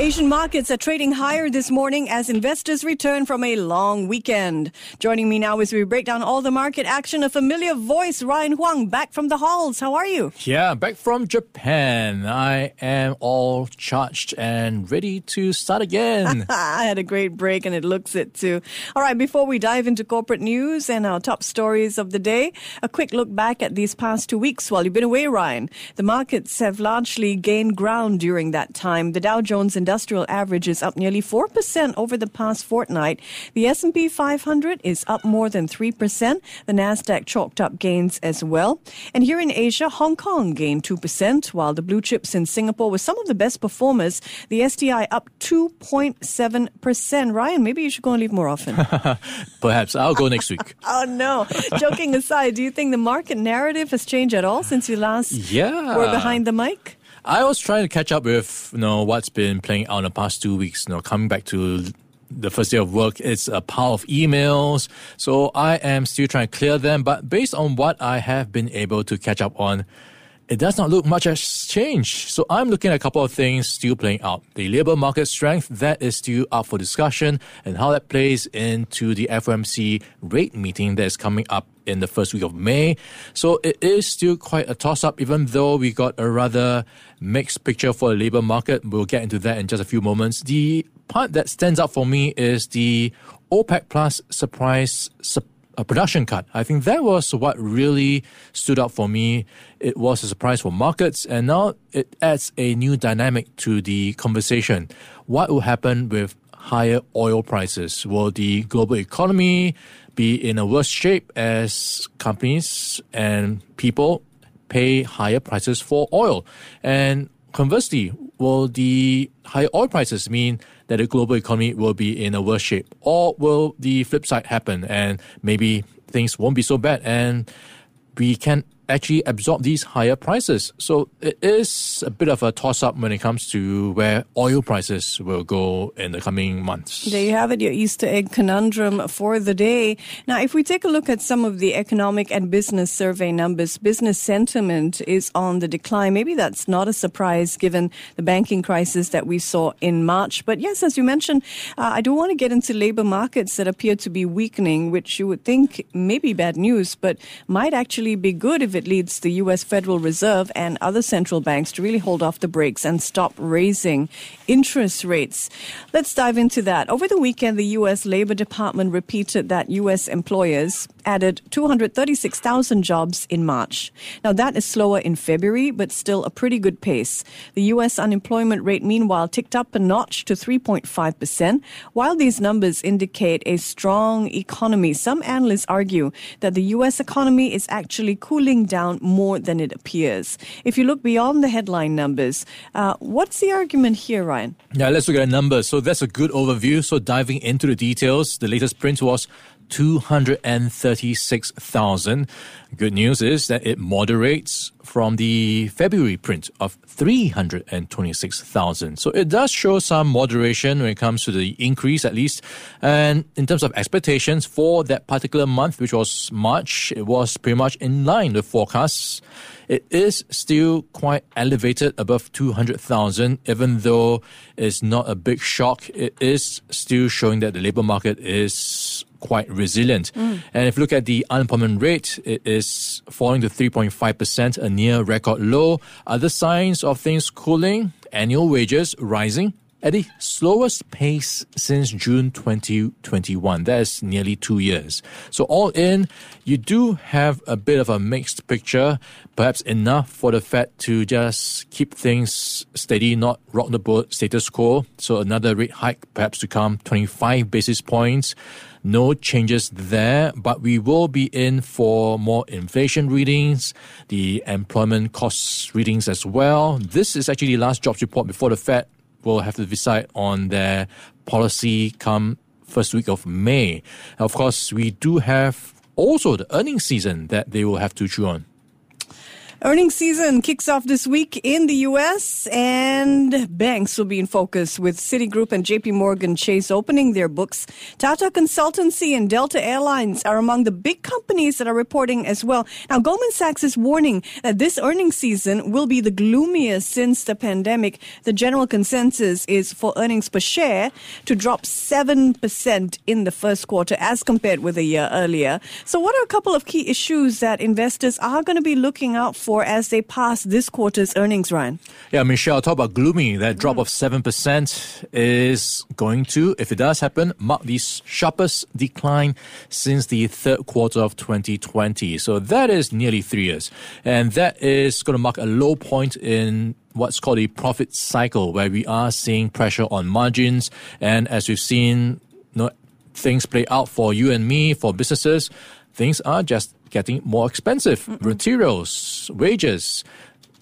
Asian markets are trading higher this morning as investors return from a long weekend. Joining me now as we break down all the market action, a familiar voice, Ryan Huang, back from the halls. How are you? Yeah, back from Japan. I am all charged and ready to start again. I had a great break and it looks it too. All right, before we dive into corporate news and our top stories of the day, a quick look back at these past two weeks while you've been away, Ryan. The markets have largely gained ground during that time. The Dow Jones and industrial average is up nearly 4% over the past fortnight. The S&P 500 is up more than 3%. The Nasdaq chalked up gains as well. And here in Asia, Hong Kong gained 2%, while the blue chips in Singapore were some of the best performers. The STI up 2.7%. Ryan, maybe you should go and leave more often. Perhaps I'll go next week. oh no. Joking aside, do you think the market narrative has changed at all since you last yeah. were behind the mic? I was trying to catch up with you know what's been playing out in the past two weeks. You know, coming back to the first day of work, it's a pile of emails. So I am still trying to clear them. But based on what I have been able to catch up on, it does not look much has changed. So I'm looking at a couple of things still playing out. The labor market strength, that is still up for discussion and how that plays into the FOMC rate meeting that is coming up in the first week of May. So it is still quite a toss up, even though we got a rather mixed picture for the labor market. We'll get into that in just a few moments. The part that stands out for me is the OPEC Plus surprise a uh, production cut. I think that was what really stood out for me. It was a surprise for markets, and now it adds a new dynamic to the conversation. What will happen with higher oil prices? Will the global economy be in a worse shape as companies and people pay higher prices for oil? And conversely, will the higher oil prices mean that the global economy will be in a worse shape? Or will the flip side happen and maybe things won't be so bad and we can actually absorb these higher prices. So it is a bit of a toss up when it comes to where oil prices will go in the coming months. There you have it, your Easter egg conundrum for the day. Now, if we take a look at some of the economic and business survey numbers, business sentiment is on the decline. Maybe that's not a surprise given the banking crisis that we saw in March. But yes, as you mentioned, uh, I do want to get into labor markets that appear to be weakening, which you would think may be bad news, but might actually be good if it leads the U.S. Federal Reserve and other central banks to really hold off the brakes and stop raising interest rates. Let's dive into that. Over the weekend, the U.S. Labor Department repeated that U.S. employers added 236,000 jobs in March. Now, that is slower in February, but still a pretty good pace. The U.S. unemployment rate, meanwhile, ticked up a notch to 3.5%. While these numbers indicate a strong economy, some analysts argue that the U.S. economy is actually cooling down more than it appears. If you look beyond the headline numbers, uh, what's the argument here, Ryan? Yeah, let's look at the numbers. So that's a good overview. So diving into the details, the latest print was 236,000. Good news is that it moderates from the February print of 326,000. So it does show some moderation when it comes to the increase, at least. And in terms of expectations for that particular month, which was March, it was pretty much in line with forecasts. It is still quite elevated above 200,000, even though it's not a big shock. It is still showing that the labor market is quite resilient. Mm. And if you look at the unemployment rate, it is falling to 3.5%, a near record low. Other signs of things cooling, annual wages rising at the slowest pace since June 2021. That is nearly two years. So all in, you do have a bit of a mixed picture, perhaps enough for the Fed to just keep things steady, not rock the boat status quo. So another rate hike perhaps to come, 25 basis points. No changes there, but we will be in for more inflation readings, the employment costs readings as well. This is actually the last jobs report before the Fed will have to decide on their policy come first week of May. Of course, we do have also the earnings season that they will have to chew on. Earnings season kicks off this week in the U.S. and banks will be in focus with Citigroup and JP Morgan Chase opening their books. Tata Consultancy and Delta Airlines are among the big companies that are reporting as well. Now, Goldman Sachs is warning that this earnings season will be the gloomiest since the pandemic. The general consensus is for earnings per share to drop 7% in the first quarter as compared with a year earlier. So what are a couple of key issues that investors are going to be looking out for for as they pass this quarter's earnings, Ryan? Yeah, Michelle, talk about gloomy. That drop mm. of 7% is going to, if it does happen, mark the sharpest decline since the third quarter of 2020. So that is nearly three years. And that is going to mark a low point in what's called a profit cycle, where we are seeing pressure on margins. And as we've seen, you know, things play out for you and me, for businesses, things are just getting more expensive. Mm-mm. Materials, wages,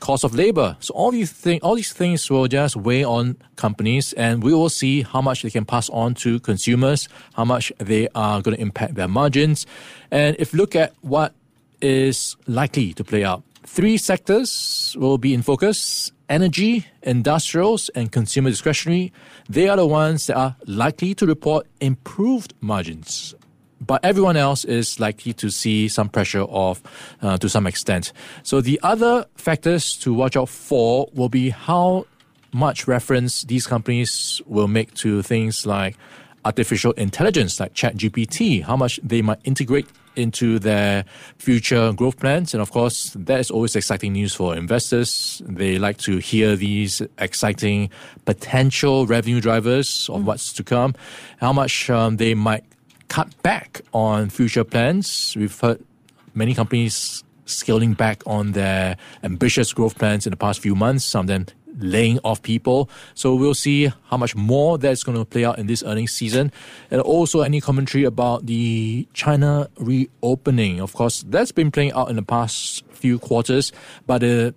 cost of labor. So all these things, all these things will just weigh on companies, and we will see how much they can pass on to consumers, how much they are going to impact their margins. And if you look at what is likely to play out, three sectors will be in focus: energy, industrials, and consumer discretionary. They are the ones that are likely to report improved margins but everyone else is likely to see some pressure off uh, to some extent. So the other factors to watch out for will be how much reference these companies will make to things like artificial intelligence, like ChatGPT, how much they might integrate into their future growth plans. And of course, that is always exciting news for investors. They like to hear these exciting potential revenue drivers of mm. what's to come, how much um, they might cut back on future plans. We've heard many companies scaling back on their ambitious growth plans in the past few months, some of them laying off people. So we'll see how much more that's going to play out in this earnings season. And also any commentary about the China reopening. Of course, that's been playing out in the past few quarters, but the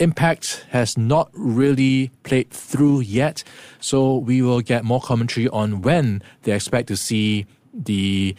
impact has not really played through yet. So we will get more commentary on when they expect to see the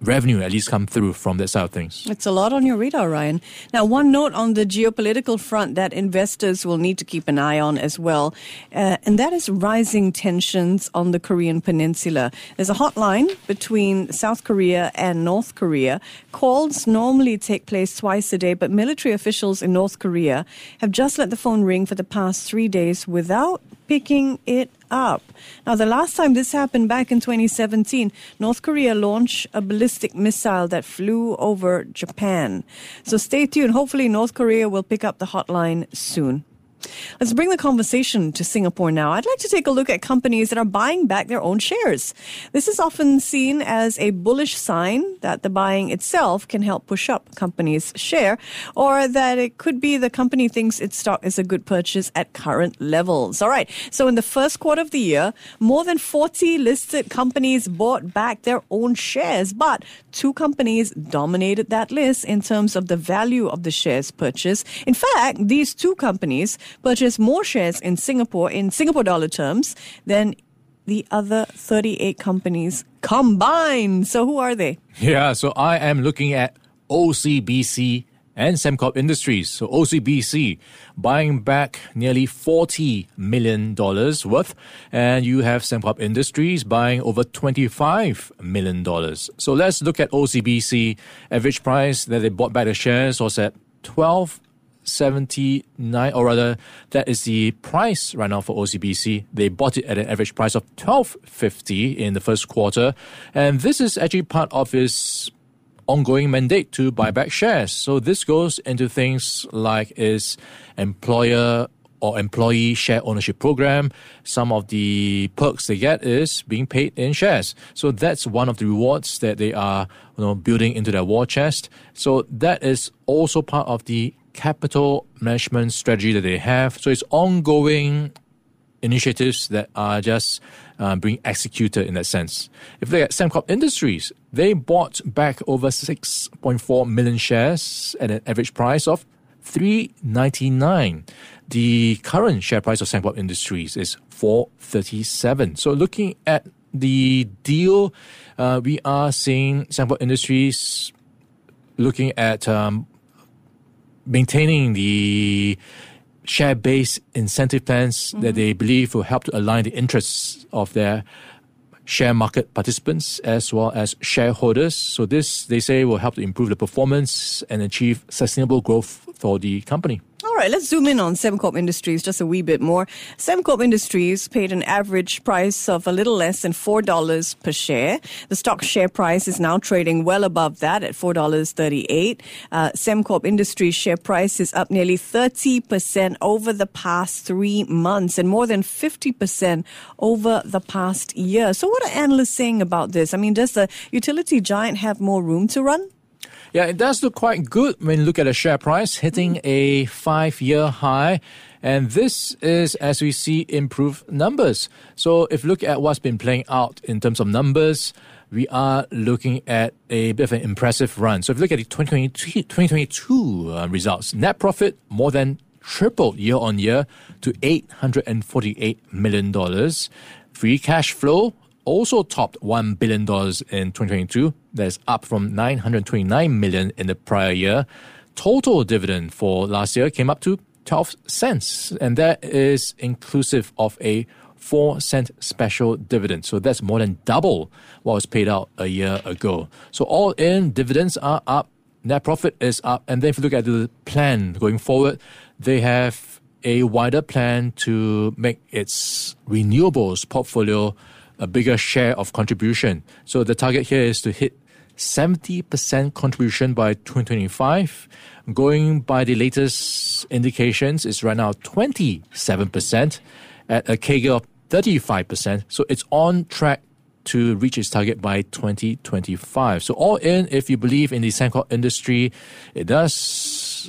revenue at least come through from that side of things. It's a lot on your radar, Ryan. Now, one note on the geopolitical front that investors will need to keep an eye on as well, uh, and that is rising tensions on the Korean Peninsula. There's a hotline between South Korea and North Korea. Calls normally take place twice a day, but military officials in North Korea have just let the phone ring for the past three days without picking it up. Now, the last time this happened back in 2017, North Korea launched a ballistic missile that flew over Japan. So stay tuned. Hopefully, North Korea will pick up the hotline soon. Let's bring the conversation to Singapore now. I'd like to take a look at companies that are buying back their own shares. This is often seen as a bullish sign that the buying itself can help push up companies' share, or that it could be the company thinks its stock is a good purchase at current levels. All right. So in the first quarter of the year, more than 40 listed companies bought back their own shares, but two companies dominated that list in terms of the value of the shares purchased. In fact, these two companies purchased more shares in Singapore in Singapore dollar terms than the other 38 companies combined. So who are they? Yeah, so I am looking at OCBC and Sembcorp Industries. So OCBC buying back nearly $40 million worth, and you have Sembcorp Industries buying over $25 million. So let's look at OCBC. Average price that they bought back the shares was at 12 79 or rather that is the price right now for OCBC. They bought it at an average price of 12.50 in the first quarter and this is actually part of its ongoing mandate to buy back shares. So this goes into things like its employer or employee share ownership program. Some of the perks they get is being paid in shares. So that's one of the rewards that they are you know, building into their war chest. So that is also part of the capital management strategy that they have. So it's ongoing initiatives that are just uh, being executed in that sense. If they at Sembcorp Industries, they bought back over 6.4 million shares at an average price of 399. The current share price of Sembcorp Industries is 437. So looking at the deal, uh, we are seeing Sembcorp Industries looking at um, maintaining the share based incentive plans mm-hmm. that they believe will help to align the interests of their share market participants as well as shareholders. So, this, they say, will help to improve the performance and achieve sustainable growth for the company. Right, let's zoom in on Sembcorp Industries just a wee bit more. Sembcorp Industries paid an average price of a little less than $4 per share. The stock share price is now trading well above that at $4.38. Uh, Sembcorp Industries share price is up nearly 30% over the past three months and more than 50% over the past year. So, what are analysts saying about this? I mean, does the utility giant have more room to run? Yeah, it does look quite good when you look at the share price hitting a five year high. And this is as we see improved numbers. So if you look at what's been playing out in terms of numbers, we are looking at a bit of an impressive run. So if you look at the 2022, 2022 uh, results, net profit more than tripled year on year to $848 million. Free cash flow also topped $1 billion in 2022. That's up from 929 million in the prior year. Total dividend for last year came up to 12 cents, and that is inclusive of a 4 cent special dividend. So that's more than double what was paid out a year ago. So all in, dividends are up, net profit is up, and then if you look at the plan going forward, they have a wider plan to make its renewables portfolio a bigger share of contribution. So the target here is to hit 70% contribution by 2025. Going by the latest indications, it's right now 27% at a CAGR of 35%. So it's on track to reach its target by 2025. So all in, if you believe in the Sembcorp industry, it does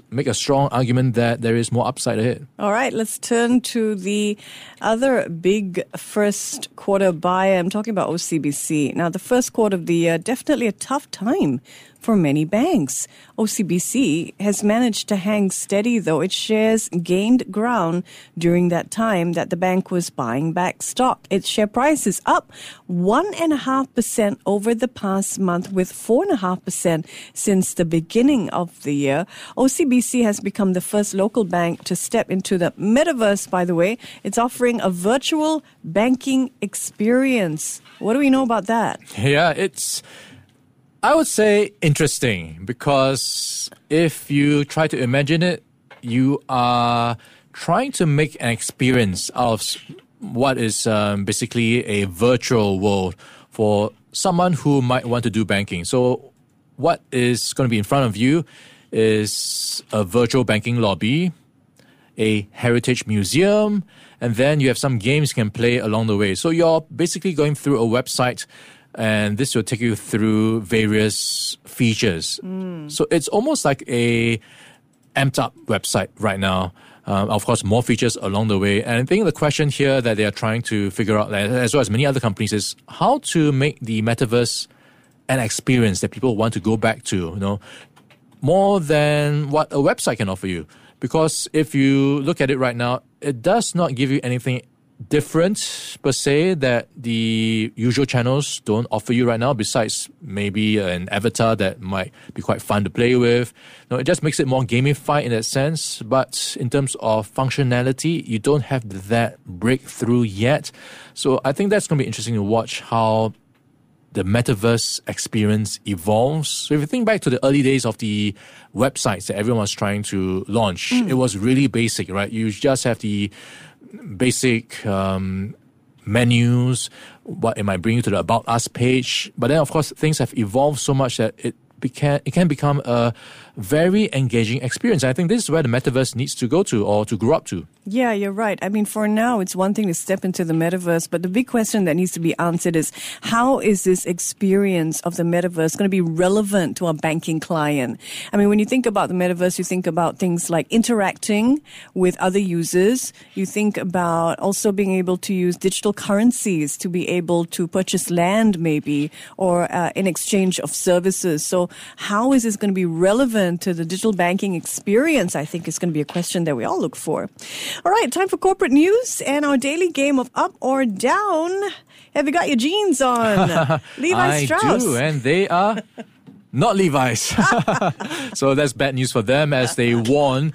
make a strong argument that there is more upside ahead. All right, let's turn to the other big first quarter buyer. I'm talking about OCBC. Now, the first quarter of the year, definitely a tough time for many banks. OCBC has managed to hang steady, though its shares gained ground during that time that the bank was buying back stock. Its share price is up 1.5% over the past month, with 4.5% since the beginning of the year. OCBC has become the first local bank to step into the metaverse, by the way. It's offering a virtual banking experience. What do we know about that? Yeah, it's I would say interesting because if you try to imagine it, you are trying to make an experience out of what is um, basically a virtual world for someone who might want to do banking. So, what is going to be in front of you is a virtual banking lobby, a heritage museum, and then you have some games you can play along the way. So, you're basically going through a website and this will take you through various features. Mm. So it's almost like a amped up website right now. Um, of course, more features along the way. And I think the question here that they are trying to figure out, as well as many other companies, is how to make the metaverse an experience that people want to go back to. You know, more than what a website can offer you. Because if you look at it right now, it does not give you anything different per se that the usual channels don't offer you right now besides maybe an avatar that might be quite fun to play with no, it just makes it more gamified in that sense but in terms of functionality you don't have that breakthrough yet so i think that's going to be interesting to watch how the metaverse experience evolves. So if you think back to the early days of the websites that everyone was trying to launch, mm. it was really basic, right? You just have the basic um, menus, what it might bring you to the About Us page. But then, of course, things have evolved so much that it beca- it can become a very engaging experience. I think this is where the metaverse needs to go to or to grow up to. Yeah, you're right. I mean, for now, it's one thing to step into the metaverse, but the big question that needs to be answered is how is this experience of the metaverse going to be relevant to a banking client? I mean, when you think about the metaverse, you think about things like interacting with other users. You think about also being able to use digital currencies to be able to purchase land, maybe, or uh, in exchange of services. So, how is this going to be relevant to the digital banking experience? I think is going to be a question that we all look for. All right, time for corporate news and our daily game of up or down. Have you got your jeans on? Levi I Strauss. do, and they are not Levi's. so that's bad news for them as they warn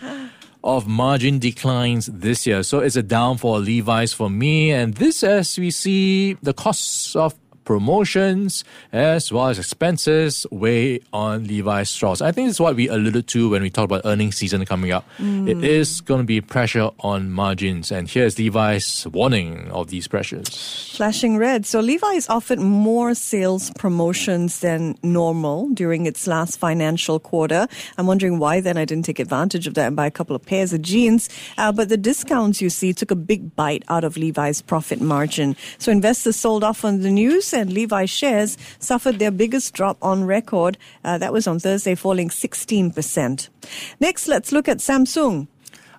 of margin declines this year. So it's a down for Levi's for me. And this as we see the costs of promotions as well as expenses weigh on Levi's Strauss. I think it's what we alluded to when we talked about earnings season coming up. Mm. It is going to be pressure on margins, and here's Levi's warning of these pressures. Flashing red. So Levi's offered more sales promotions than normal during its last financial quarter. I'm wondering why then I didn't take advantage of that and buy a couple of pairs of jeans. Uh, but the discounts you see took a big bite out of Levi's profit margin. So investors sold off on the news and Levi shares suffered their biggest drop on record. Uh, that was on Thursday, falling 16%. Next, let's look at Samsung.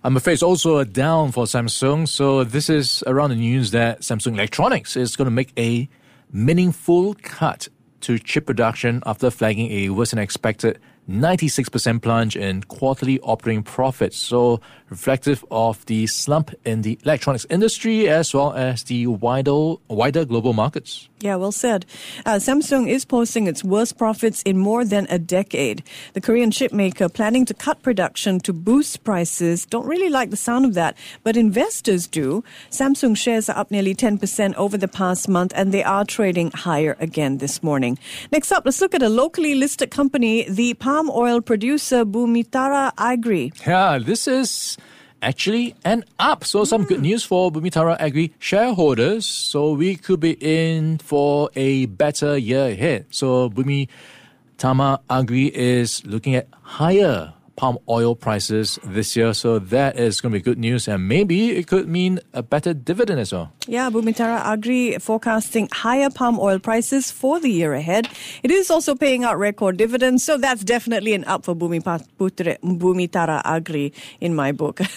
I'm afraid it's also a down for Samsung. So this is around the news that Samsung Electronics is going to make a meaningful cut to chip production after flagging a worse than expected 96% plunge in quarterly operating profits. So reflective of the slump in the electronics industry as well as the wider, wider global markets. Yeah, well said. Uh, Samsung is posting its worst profits in more than a decade. The Korean chipmaker planning to cut production to boost prices. Don't really like the sound of that, but investors do. Samsung shares are up nearly 10% over the past month and they are trading higher again this morning. Next up, let's look at a locally listed company, the palm oil producer Bumitama Agri. Yeah, this is actually an up. So some good hmm. news for Bumitama Agri shareholders. So we could be in for a better year ahead. So Bumitama Agri is looking at higher palm oil prices this year. So that is going to be good news. And maybe it could mean a better dividend as well. Yeah, Bumitama Agri forecasting higher palm oil prices for the year ahead. It is also paying out record dividends. So that's definitely an up for Bumitama Agri in my book.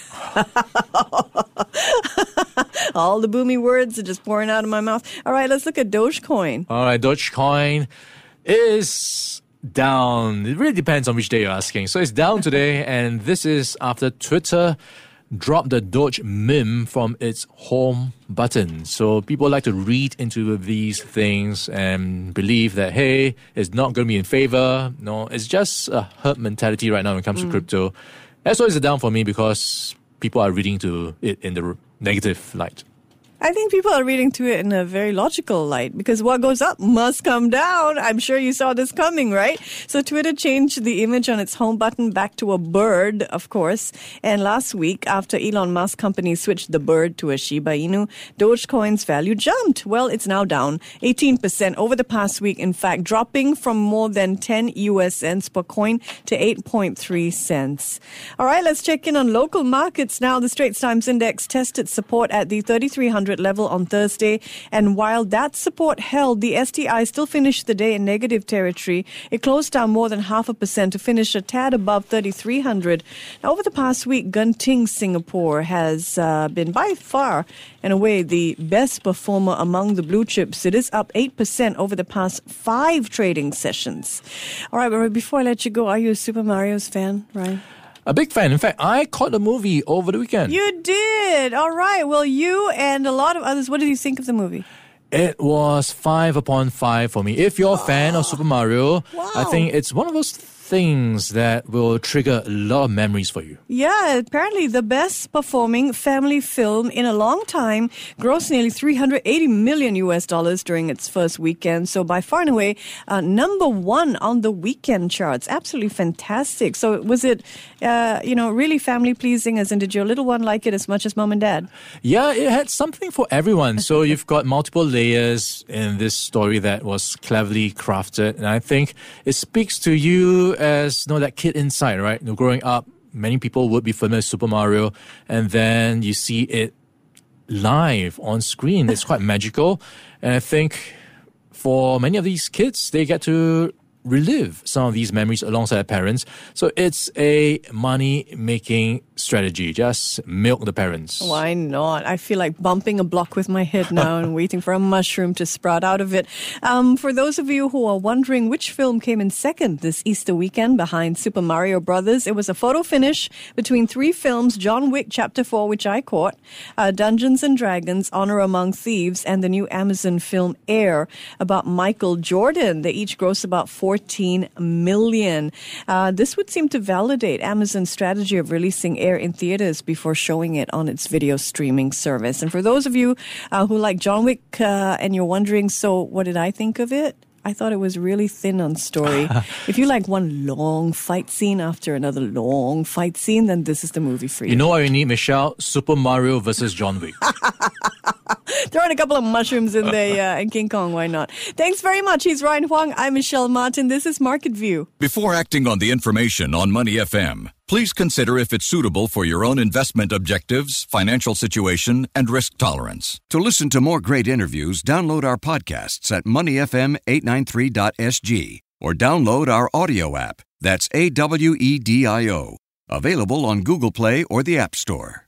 All the boomy words are just pouring out of my mouth. All right, let's look at Dogecoin. All right, Dogecoin is down. It really depends on which day you're asking. So it's down today, and this is after Twitter dropped the Doge meme from its home button. So people like to read into these things and believe that, hey, it's not going to be in favor. No, it's just a herd mentality right now when it comes mm. to crypto. That's why it's a down for me because people are reading to it in the negative light. I think people are reading to it in a very logical light because what goes up must come down. I'm sure you saw this coming, right? So Twitter changed the image on its home button back to a bird, of course. And last week, after Elon Musk company switched the bird to a Shiba Inu, Dogecoin's value jumped. Well, it's now down 18% over the past week. In fact, dropping from more than 10 US cents per coin to 8.3 cents. All right, let's check in on local markets now. The Straits Times Index tested support at the 3300 level on Thursday. And while that support held, the STI still finished the day in negative territory. It closed down more than half a percent to finish a tad above 3,300. Now, over the past week, Genting Singapore has uh, been by far and away the best performer among the blue chips. It is up 8% over the past five trading sessions. All right, but before I let you go, are you a Super Mario's fan, Ryan? A big fan. In fact, I caught the movie over the weekend. You did. All right. Well, you and a lot of others, what did you think of the movie? It was five upon five for me. If you're a fan of Super Mario, wow. I think it's one of those things that will trigger a lot of memories for you. Yeah, apparently the best performing family film in a long time grossed nearly 380 million US dollars during its first weekend. So by far and away, uh, number one on the weekend charts. Absolutely fantastic. So was it, uh, you know, really family pleasing? As in, did your little one like it as much as mom and dad? Yeah, it had something for everyone. So you've got multiple layers in this story that was cleverly crafted, and I think it speaks to you as you know that kid inside, right? You know, growing up, many people would be familiar with Super Mario, and then you see it live on screen. It's quite magical, and I think for many of these kids, they get to relive some of these memories alongside parents. So it's a money making strategy. Just milk the parents. Why not? I feel like bumping a block with my head now and waiting for a mushroom to sprout out of it. Um, for those of you who are wondering which film came in second this Easter weekend behind Super Mario Brothers, it was a photo finish between three films John Wick Chapter 4, which I caught, uh, Dungeons and Dragons, Honor Among Thieves, and the new Amazon film Air about Michael Jordan. They each grossed about 4 14 million. Uh, this would seem to validate Amazon's strategy of releasing Air in theaters before showing it on its video streaming service. And for those of you uh, who like John Wick uh, and you're wondering, so what did I think of it? I thought it was really thin on story. if you like one long fight scene after another long fight scene, then this is the movie for you. You know what you need, Michelle? Super Mario versus John Wick. Throw in a couple of mushrooms in the uh, in King Kong. Why not? Thanks very much. He's Ryan Huang. I'm Michelle Martin. This is Market View. Before acting on the information on Money FM, please consider if it's suitable for your own investment objectives, financial situation, and risk tolerance. To listen to more great interviews, download our podcasts at moneyfm893.sg or download our audio app. That's A W E D I O. Available on Google Play or the App Store.